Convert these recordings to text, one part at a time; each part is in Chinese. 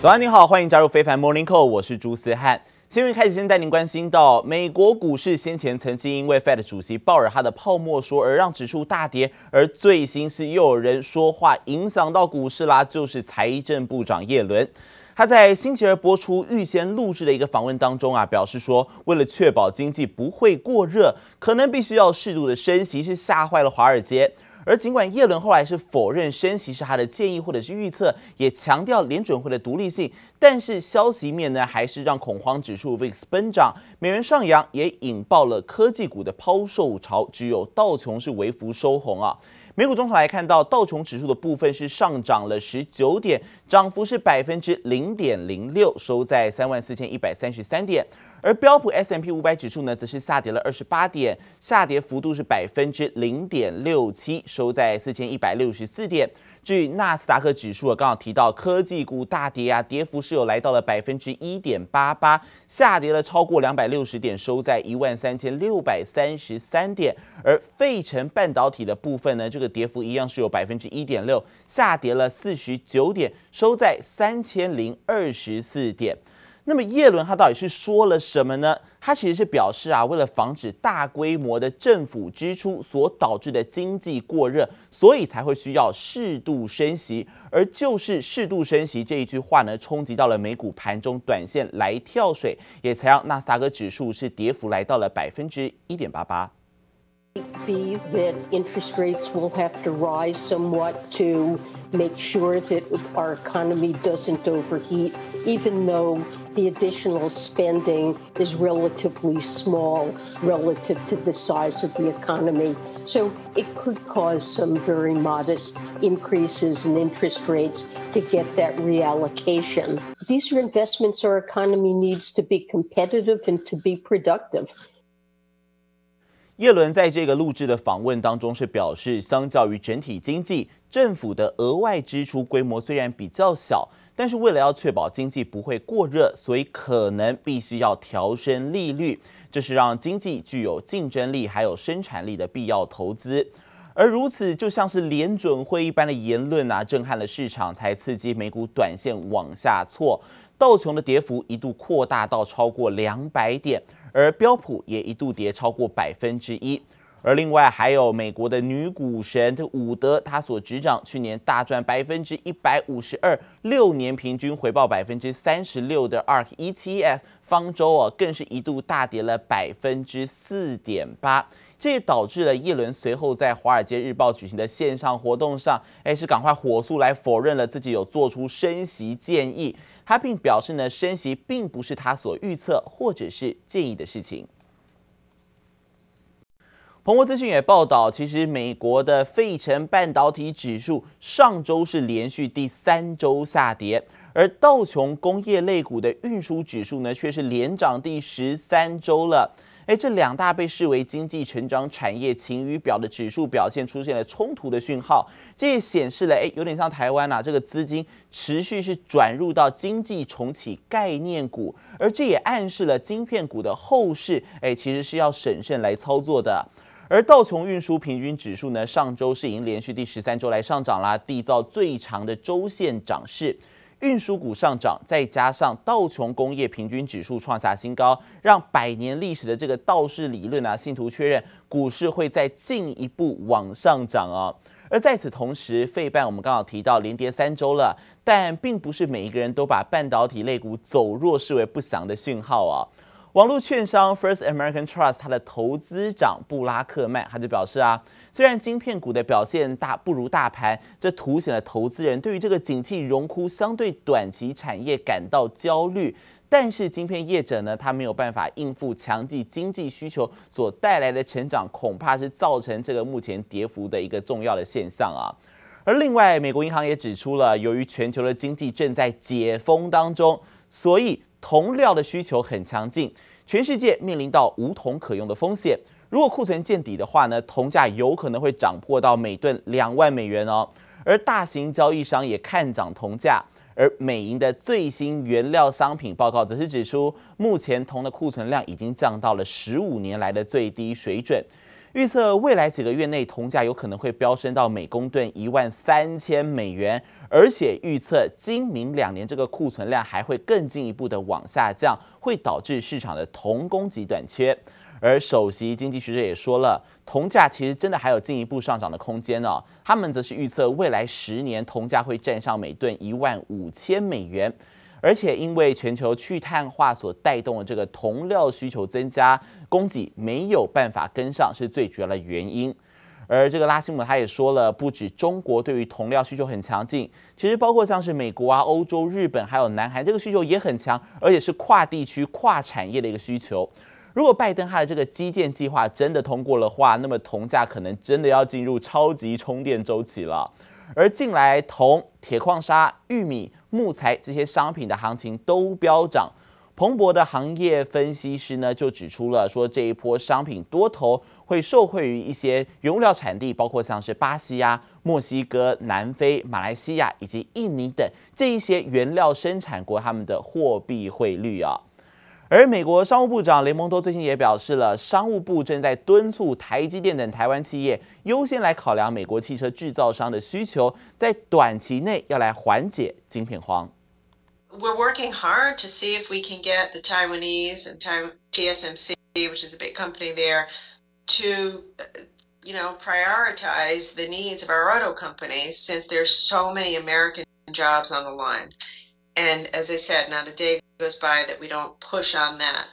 早安，你好，欢迎加入非凡 Morning Call，我是朱思翰。新闻开始，先带您关心到美国股市先前曾经因为 Fed 主席鲍尔他的泡沫说而让指数大跌，而最新是又有人说话影响到股市啦，就是财政部长叶伦。他在星期二播出预先录制的一个访问当中啊，表示说，为了确保经济不会过热，可能必须要适度的升息，是吓坏了华尔街。而尽管叶伦后来是否认升息是他的建议或者是预测，也强调联准会的独立性，但是消息面呢还是让恐慌指数 VIX 奔涨，美元上扬，也引爆了科技股的抛售潮，只有道琼是微幅收红啊。美股中场来看到道琼指数的部分是上涨了十九点，涨幅是百分之零点零六，收在三万四千一百三十三点。而标普 S M P 五百指数呢，则是下跌了二十八点，下跌幅度是百分之零点六七，收在四千一百六十四点。至于纳斯达克指数啊，刚好提到科技股大跌啊，跌幅是有来到了百分之一点八八，下跌了超过两百六十点，收在一万三千六百三十三点。而费城半导体的部分呢，这个跌幅一样是有百分之一点六，下跌了四十九点，收在三千零二十四点。那么耶伦他到底是说了什么呢？他其实是表示啊，为了防止大规模的政府支出所导致的经济过热，所以才会需要适度升息。而就是适度升息这一句话呢，冲击到了美股盘中短线来跳水，也才让纳斯达克指数是跌幅来到了百分之一点八八。Be that interest rates will have to rise somewhat to make sure that our economy doesn't overheat. even though the additional spending is relatively small relative to the size of the economy. So it could cause some very modest increases in interest rates to get that reallocation. These are investments our economy needs to be competitive and to be productive. 耶伦在这个录制的访问当中是表示，相较于整体经济，政府的额外支出规模虽然比较小。但是为了要确保经济不会过热，所以可能必须要调升利率，这是让经济具有竞争力还有生产力的必要投资。而如此，就像是联准会一般的言论啊，震撼了市场，才刺激美股短线往下挫。道琼的跌幅一度扩大到超过两百点，而标普也一度跌超过百分之一。而另外还有美国的女股神的伍德，她所执掌去年大赚百分之一百五十二，六年平均回报百分之三十六的 ARK ETF 方舟哦，更是一度大跌了百分之四点八，这也导致了叶伦随后在《华尔街日报》举行的线上活动上，哎，是赶快火速来否认了自己有做出升息建议，他并表示呢，升息并不是他所预测或者是建议的事情。彭博资讯也报道，其实美国的费城半导体指数上周是连续第三周下跌，而道琼工业类股的运输指数呢，却是连涨第十三周了。诶，这两大被视为经济成长产业晴雨表的指数表现出现了冲突的讯号，这也显示了，诶，有点像台湾呐，这个资金持续是转入到经济重启概念股，而这也暗示了晶片股的后市，诶，其实是要审慎来操作的。而道琼运输平均指数呢，上周是已经连续第十三周来上涨啦，缔造最长的周线涨势。运输股上涨，再加上道琼工业平均指数创下新高，让百年历史的这个道氏理论啊，信徒确认股市会再进一步往上涨啊。而在此同时，费半我们刚好提到连跌三周了，但并不是每一个人都把半导体类股走弱视为不祥的讯号啊。网络券商 First American Trust 它的投资长布拉克曼他就表示啊，虽然晶片股的表现大不如大盘，这凸显了投资人对于这个景气荣枯相对短期产业感到焦虑，但是晶片业者呢，他没有办法应付强劲经济需求所带来的成长，恐怕是造成这个目前跌幅的一个重要的现象啊。而另外，美国银行也指出了，由于全球的经济正在解封当中，所以。铜料的需求很强劲，全世界面临到无铜可用的风险。如果库存见底的话呢，铜价有可能会涨破到每吨两万美元哦。而大型交易商也看涨铜价，而美银的最新原料商品报告则是指出，目前铜的库存量已经降到了十五年来的最低水准。预测未来几个月内铜价有可能会飙升到每公吨一万三千美元，而且预测今明两年这个库存量还会更进一步的往下降，会导致市场的铜供给短缺。而首席经济学者也说了，铜价其实真的还有进一步上涨的空间哦。他们则是预测未来十年铜价会站上每吨一万五千美元。而且因为全球去碳化所带动的这个铜料需求增加，供给没有办法跟上，是最主要的原因。而这个拉希姆他也说了，不止中国对于铜料需求很强劲，其实包括像是美国啊、欧洲、日本还有南韩，这个需求也很强，而且是跨地区、跨产业的一个需求。如果拜登他的这个基建计划真的通过的话，那么铜价可能真的要进入超级充电周期了。而近来铜、铁矿砂、玉米、木材这些商品的行情都飙涨，彭博的行业分析师呢就指出了说，这一波商品多头会受惠于一些原物料产地，包括像是巴西啊、墨西哥、南非、马来西亚以及印尼等这一些原料生产国他们的货币汇率啊。而美国商务部长雷蒙多最近也表示了，商务部正在敦促台积电等台湾企业优先来考量美国汽车制造商的需求，在短期内要来缓解晶片荒。We're working hard to see if we can get the Taiwanese and TSMC, which is a big company there, to, you know, prioritize the needs of our auto companies since there's so many American jobs on the line. And as I said, not a day goes by that we don't push on that.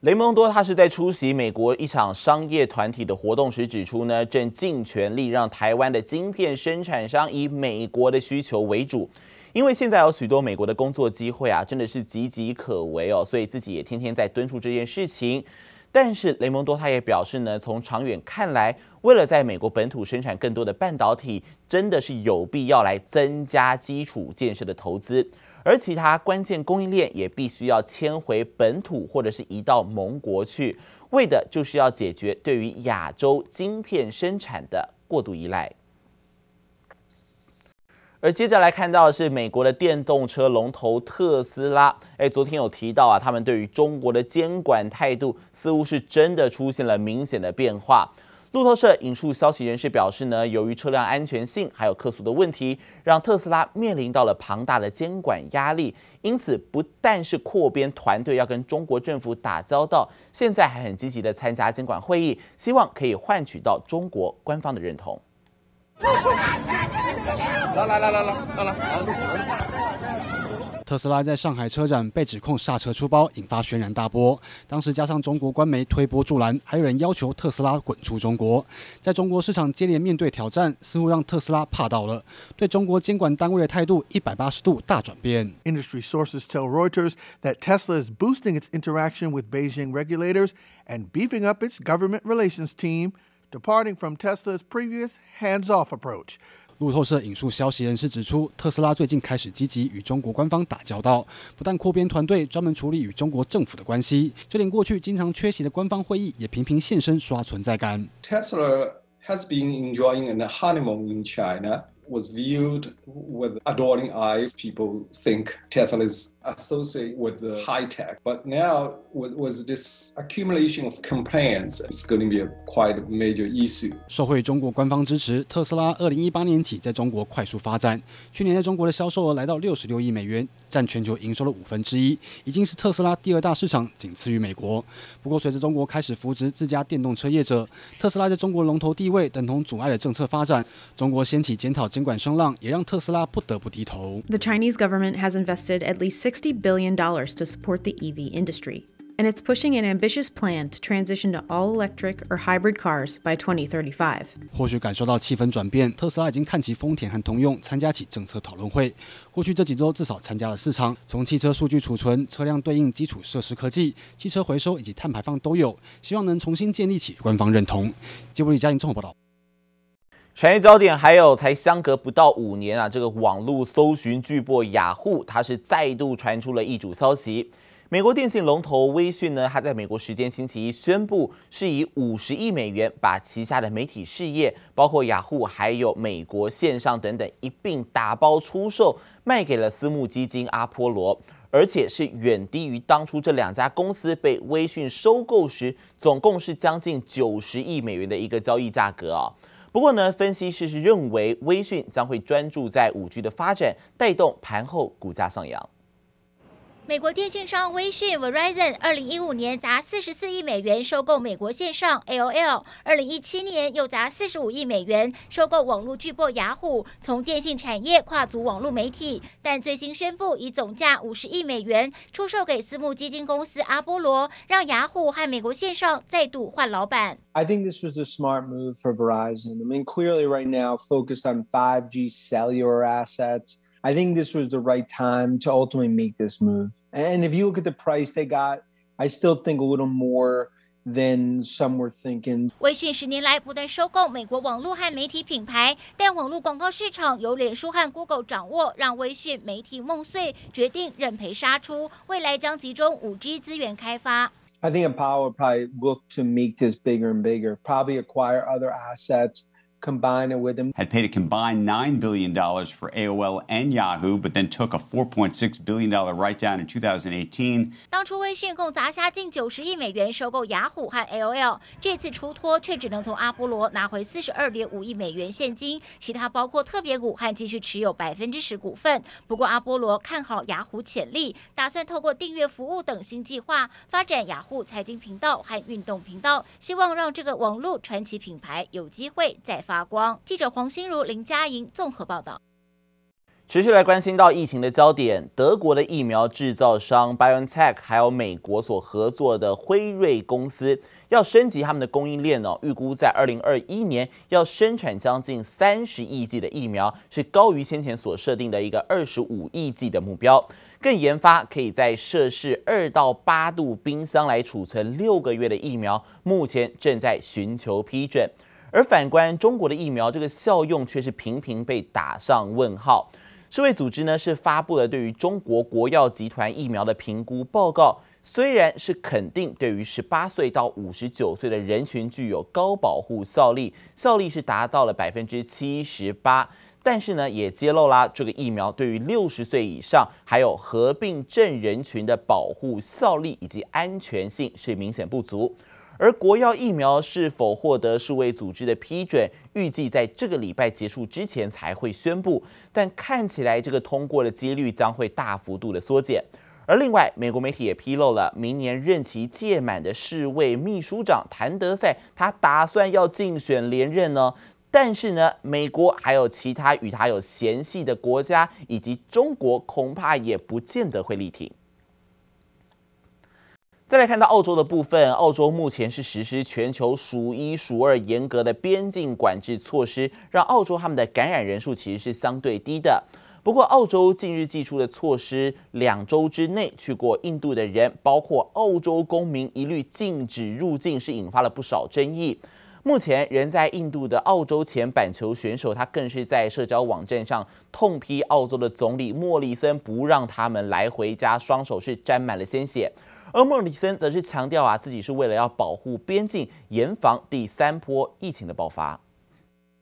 雷蒙多他是在出席美国一场商业团体的活动时指出呢，正尽全力让台湾的晶片生产商以美国的需求为主， 因为现在有许多美国的工作机会啊，真的是岌岌可危哦，所以自己也天天在敦促这件事情。但是雷蒙多他也表示呢，从长远看来，为了在美国本土生产更多的半导体，真的是有必要来增加基础建设的投资，而其他关键供应链也必须要迁回本土或者是移到盟国去，为的就是要解决对于亚洲晶片生产的过度依赖。而接着来看到的是美国的电动车龙头特斯拉，哎，昨天有提到啊，他们对于中国的监管态度似乎是真的出现了明显的变化。路透社引述消息人士表示呢，由于车辆安全性还有客诉的问题，让特斯拉面临到了庞大的监管压力，因此不但是扩编团队要跟中国政府打交道，现在还很积极的参加监管会议，希望可以换取到中国官方的认同。来来来来来来来！特斯拉在上海车展被指控刹车出包，引发轩然大波。当时加上中国官媒推波助澜，还有人要求特斯拉滚出中国。在中国市场接连面对挑战，似乎让特斯拉怕到了，对中国监管单位的态度一百八十度大转变。Industry sources tell Reuters that Tesla is boosting its interaction with Beijing regulators and beefing up its government relations team. Departing from Tesla's previous hands-off approach. 路透社引述消息人士指出，特斯拉最近开始积极与中国官方打交道，不但扩编团队专门处理与中国政府的关系，就连过去经常缺席的官方会议也频频现身刷存在感。Tesla has been enjoying a honeymoon in China. Was viewed with adoring eyes. People think Tesla is associated with the high tech, but now with, with this accumulation of complaints, it's going to be a quite a major issue. 受惠中国官方支持，特斯拉二零一八年起在中国快速发展。去年在中国的销售额来到六十六亿美元，占全球营收的五分之一，已经是特斯拉第二大市场，仅次于美国。不过，随着中国开始扶植自家电动车业者，特斯拉在中国龙头地位等同阻碍了政策发展。中国掀起检讨监管声浪，也让特斯拉不得不低头。The Chinese government has invested at least sixty billion dollars to support the EV industry, and it's pushing an ambitious plan to transition to all-electric or hybrid cars by 2035. 或许感受到气氛转变，特斯拉已经看齐丰田和通用，参加起政策讨论会。过去这几周至少参加了四场，从汽车数据储存、车辆对应基础设施科技、汽车回收以及碳排放都有，希望能重新建立起官方认同。吉卜力家庭综合报道。 产业焦点还有，才相隔不到五年啊，这个网络搜寻巨擘雅虎，它是再度传出了一主消息。美国电信龙头微讯呢，它在美国时间星期一宣布，是以五十亿美元把旗下的媒体事业，包括雅虎还有美国线上等等一并打包出售，卖给了私募基金阿波罗。而且是远低于当初这两家公司被微讯收购时，总共是将近九十亿美元的一个交易价格啊。不过呢，分析师是认为微讯将会专注在五 G 的发展，带动盘后股价上扬。美国电信商微讯 Verizon 二零一五年砸四十四亿美元收购美国线上 AOL，二零一七年又砸四十五亿美元收购网络巨擘雅虎，从电信产业跨足网络媒体。但最新宣布以总价五十亿美元出售给私募基金公司阿波罗，让雅虎和美国线上再度换老板。I think this was a smart move for Verizon. I mean, clearly right now focused on 5G cellular assets. I think this was the right time to ultimately make this move. And if you look at the price they got, I still think a little more than some were thinking. 微讯十年来不断收购美国网络和媒体品牌，但网络广告市场由脸书和 Google 掌握，让微讯媒体梦碎，决定认赔杀出，未来将集中 5G 资源开发。I think Apollo probably look to make this bigger and bigger, probably acquire other assets. Combine it with them. Had paid a combined $9 billion for AOL and Yahoo, but then took a $4.6 billion write-down in 2018. 当初微讯共砸下近九十亿美元收购雅虎和 AOL，这次出脱却只能从阿波罗拿回四十二点五亿美元现金，其他包括特别股和继续持有百分之十股份。不过阿波罗看好雅虎潜力，打算透过订阅服务等新计划发展雅虎财经频道和运动频道，希望让这个网络传奇品牌有机会再发光。记者黄心如、林佳莹综合报道。持续来关心到疫情的焦点，德国的疫苗制造商 BioNTech，还有美国所合作的辉瑞公司，要升级他们的供应链哦。预估在二零二一年要生产将近三十亿剂的疫苗，是高于先前所设定的一个二十五亿剂的目标。更研发可以在摄氏二到八度冰箱来储存六个月的疫苗，目前正在寻求批准。而反观中国的疫苗，这个效用却是频频被打上问号。世卫组织呢是发布了对于中国国药集团疫苗的评估报告，虽然是肯定对于十八岁到五十九岁的人群具有高保护效力，效力是达到了百分之七十八，但是呢也揭露了这个疫苗对于六十岁以上还有合并症人群的保护效力以及安全性是明显不足。而国药疫苗是否获得世卫组织的批准，预计在这个礼拜结束之前才会宣布。但看起来这个通过的几率将会大幅度的缩减。而另外，美国媒体也披露了，明年任期届满的世卫秘书长谭德赛，他打算要竞选连任呢。但是呢，美国还有其他与他有嫌隙的国家，以及中国，恐怕也不见得会力挺。再来看到澳洲的部分，澳洲目前是实施全球数一数二严格的边境管制措施，让澳洲他们的感染人数其实是相对低的。不过，澳洲近日寄出的措施，两周之内去过印度的人，包括澳洲公民，一律禁止入境，是引发了不少争议。目前人在印度的澳洲前板球选手，他更是在社交网站上痛批澳洲的总理莫里森不让他们来回家，双手是沾满了鲜血。而莫里森则是强调啊，自己是为了要保护边境，严防第三波疫情的爆发。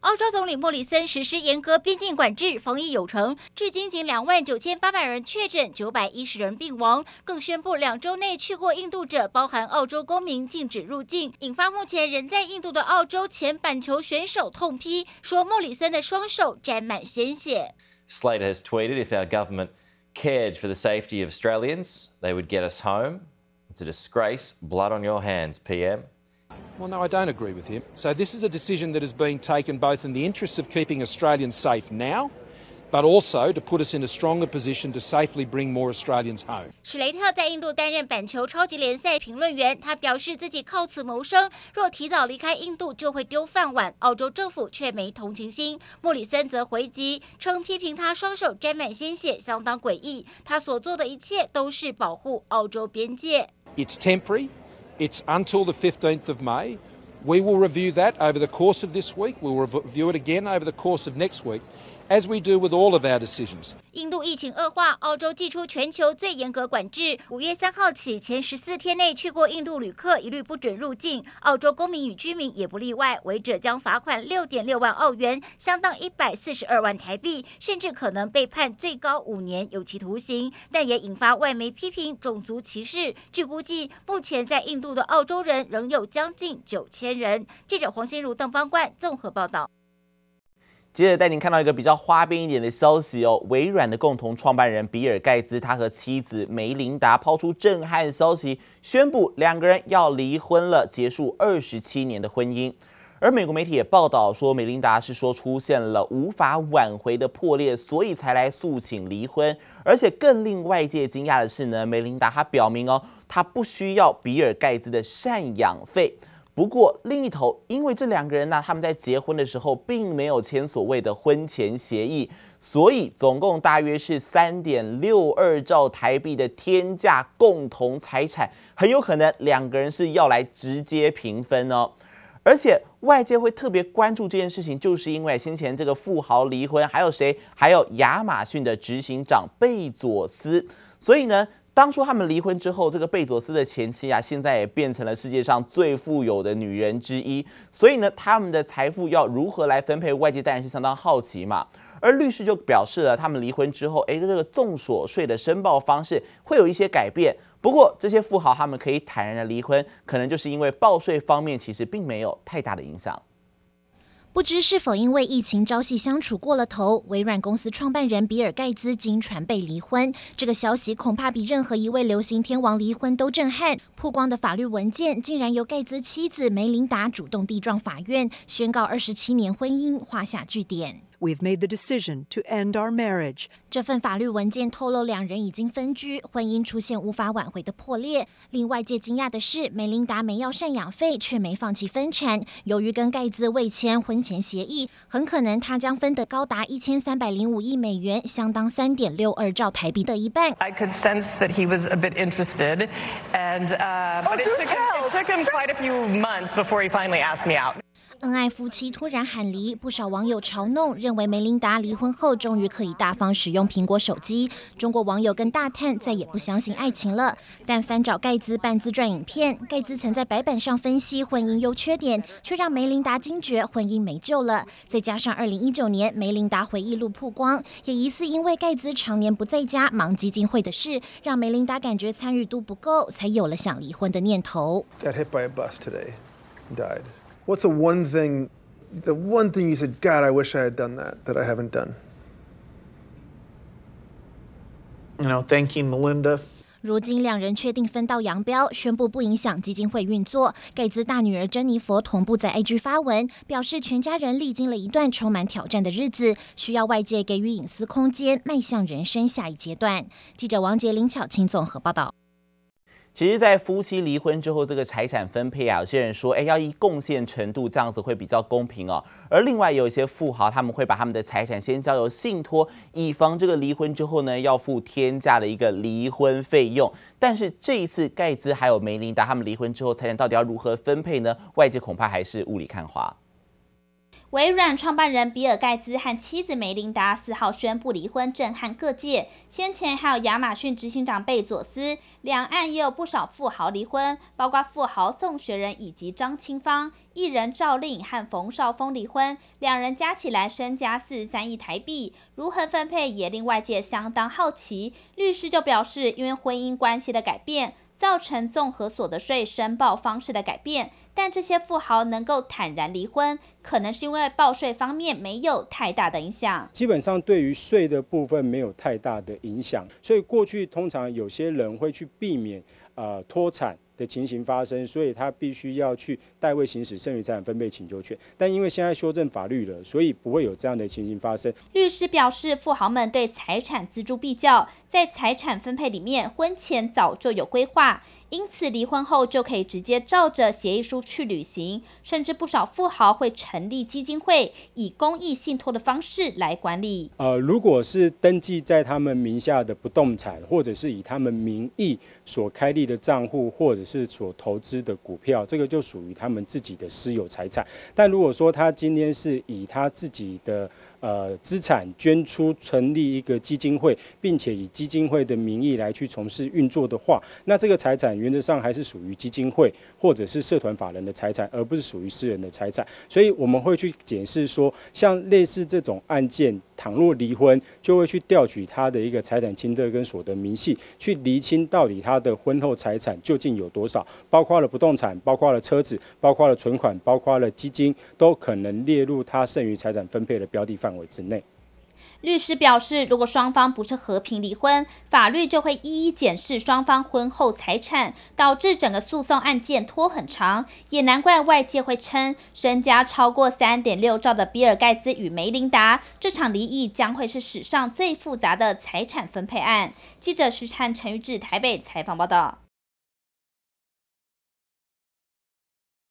澳洲总理莫里森实施严格边境管制，防疫有成，至今仅两万九千八百人确诊，九百一十人病亡。更宣布两周内去过印度者，包含澳洲公民，禁止入境，引发目前仍在印度的澳洲前板球选手痛批，说莫里森的双手沾满鲜血。Slater has tweeted if our government cared for the safety of Australians, they would get us home. It's a disgrace. Blood on your hands, PM. Well, no, I don't agree with him. So, this is a decision that is being taken both in the interests of keeping Australians safe now but also to put us in a stronger position to safely bring more Australians home. 史雷特在印度担任板球超级联赛评论员，他表示自己靠此谋生，若提早离开印度就会丢饭碗。澳洲政府却没同情心。莫里森则回击称，批评他双手沾满鲜血相当诡异，他所做的一切都是保护澳洲边界。It's temporary. It's until the 15th of May. We will review that over the course of this week. We'll review it again over the course of next week. As we do with all of our decisions. 印度疫情恶化，澳洲祭出全球最严格管制。五月三号起，前十四天内去过印度旅客一律不准入境，澳洲公民与居民也不例外，违者将罚款六点六万澳元，相当一百四十二万台币，甚至可能被判最高五年有期徒刑。但也引发外媒批评种族歧视。据估计，目前在印度的澳洲人仍有将近九千人。记者黄心如、邓邦冠综合报道。接着带您看到一个比较花边一点的消息哦，微软的共同创办人比尔盖茨，他和妻子梅琳达抛出震撼消息，宣布两个人要离婚了，结束二十七年的婚姻。而美国媒体也报道说，梅琳达是说出现了无法挽回的破裂，所以才来诉请离婚。而且更令外界惊讶的是呢，梅琳达她表明哦，她不需要比尔盖茨的赡养费。不过另一头，因为这两个人呢，他们在结婚的时候并没有签所谓的婚前协议，所以总共大约是三点六二兆台币的天价共同财产，很有可能两个人是要来直接平分哦。而且外界会特别关注这件事情，就是因为先前这个富豪离婚，还有谁？还有亚马逊的执行长贝佐斯，所以呢。当初他们离婚之后，这个贝佐斯的前妻啊，现在也变成了世界上最富有的女人之一。所以呢，他们的财富要如何来分配，外界当然是相当好奇嘛。而律师就表示了，他们离婚之后，诶，这个综所税的申报方式会有一些改变。不过，这些富豪他们可以坦然的离婚，可能就是因为报税方面其实并没有太大的影响。不知是否因为疫情朝夕相处过了头，微软公司创办人比尔盖茨经传被离婚。这个消息恐怕比任何一位流行天王离婚都震撼。曝光的法律文件竟然由盖茨妻子梅琳达主动递状法院，宣告二十七年婚姻画下句点。We've made the decision to end our marriage. 这份法律文件透露，两人已经分居，婚姻出现无法挽回的破裂。令外界惊讶的是，梅琳达没要赡养费，却没放弃分产。由于跟盖茨未签婚前协议，很可能他将分得高达一千三百零五亿美元，相当三点六二兆台币的一半。I could sense that he was a bit interested, and uh, but it took him, it took him quite a few months before he finally asked me out. 恩爱夫妻突然喊离，不少网友嘲弄，认为梅琳达离婚后终于可以大方使用苹果手机。中国网友更大叹，再也不相信爱情了。但翻找盖茨半自传影片，盖茨曾在白板上分析婚姻优缺点，却让梅琳达惊觉婚姻没救了。再加上二零一九年梅琳达回忆录曝光，也疑似因为盖茨常年不在家忙基金会的事，让梅琳达感觉参与度不够，才有了想离婚的念头。Got hit by a bus today, died. What's the one thing, the one thing you said, God, I wish I had done that, that I haven't done? You know, thanking Melinda. 如今两人确定分道扬镳，宣布不影响基金会运作。盖兹大女儿珍妮佛同步在 IG 发文，表示全家人历经了一段充满挑战的日子，需要外界给予隐私空间，迈向人生下一阶段。记者王杰、林巧清综合报道。其实，在夫妻离婚之后，这个财产分配啊，有些人说，哎，要以贡献程度这样子会比较公平哦。而另外有一些富豪，他们会把他们的财产先交由信托，以防这个离婚之后呢，要付天价的一个离婚费用。但是这一次，盖茨还有梅琳达他们离婚之后，财产到底要如何分配呢？外界恐怕还是雾里看花。微软创办人比尔盖茨和妻子梅琳达四号宣布离婚，震撼各界。先前还有亚马逊执行长贝佐斯，两岸也有不少富豪离婚，包括富豪宋学仁以及张清芳。艺人赵丽颖和冯绍峰离婚，两人加起来身家四十三亿台币，如何分配也令外界相当好奇。律师就表示，因为婚姻关系的改变。造成综合所得税申报方式的改变，但这些富豪能够坦然离婚，可能是因为报税方面没有太大的影响。基本上对于税的部分没有太大的影响，所以过去通常有些人会去避免呃脱产的情形发生，所以他必须要去代位行使剩余财产分配请求权。但因为现在修正法律了，所以不会有这样的情形发生。律师表示，富豪们对财产资助必较，在财产分配里面，婚前早就有规划。因此，离婚后就可以直接照着协议书去履行，甚至不少富豪会成立基金会，以公益信托的方式来管理。呃，如果是登记在他们名下的不动产，或者是以他们名义所开立的账户，或者是所投资的股票，这个就属于他们自己的私有财产。但如果说他今天是以他自己的呃资产捐出，成立一个基金会，并且以基金会的名义来去从事运作的话，那这个财产原则上还是属于基金会或者是社团法人的财产，而不是属于私人的财产。所以我们会去解释说，像类似这种案件，倘若离婚，就会去调取他的一个财产清册跟所得明细，去厘清到底他的婚后财产究竟有多少，包括了不动产，包括了车子，包括了存款，包括了基金，都可能列入他剩余财产分配的标的范范围之内。律师表示，如果双方不是和平离婚，法律就会一一检视双方婚后财产，导致整个诉讼案件拖很长。也难怪外界会称，身家超过三点六兆的比尔盖茨与梅琳达，这场离异将会是史上最复杂的财产分配案。记者徐灿、陈玉志台北采访报道。